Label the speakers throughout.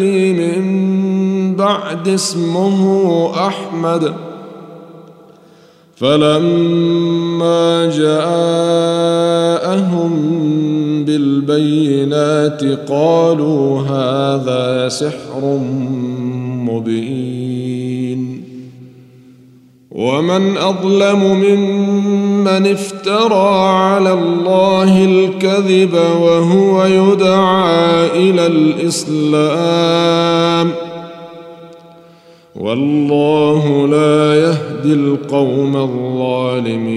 Speaker 1: من بعد اسمه أحمد. فلما جاءهم بالبينات قالوا هذا سحر مبين. ومن أظلم ممن افترى على الله الكذب وهو يدعى إلى الإسلام والله لا يهدي القوم الظالمين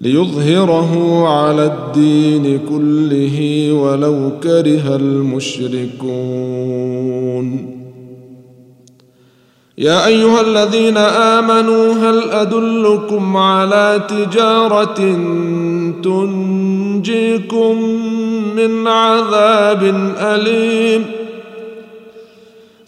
Speaker 1: ليظهره على الدين كله ولو كره المشركون. يا أيها الذين آمنوا هل أدلكم على تجارة تنجيكم من عذاب أليم؟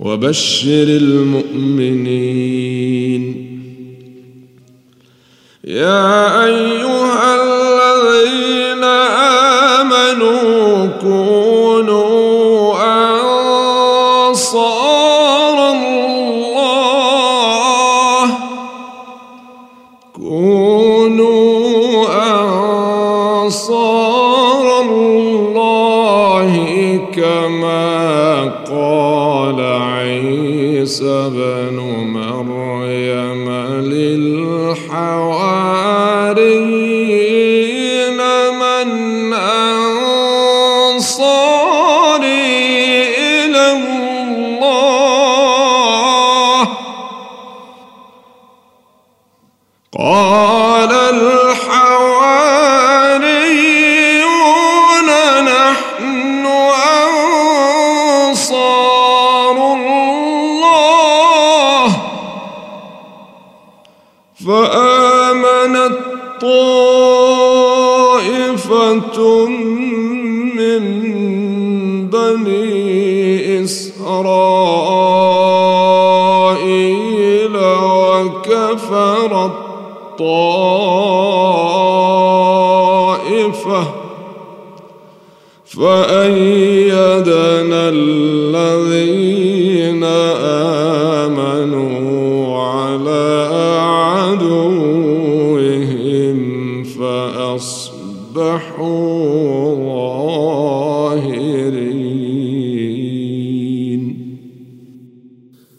Speaker 1: وبشر المؤمنين. يا أيها الذين آمنوا كونوا أنصار الله. كونوا أنصار الله كما عيسى بن مريم للحواريين من أنصاري إلى الله. قال فآمنت طائفة من بني إسرائيل وكفرت طائفة فأيدنا الذين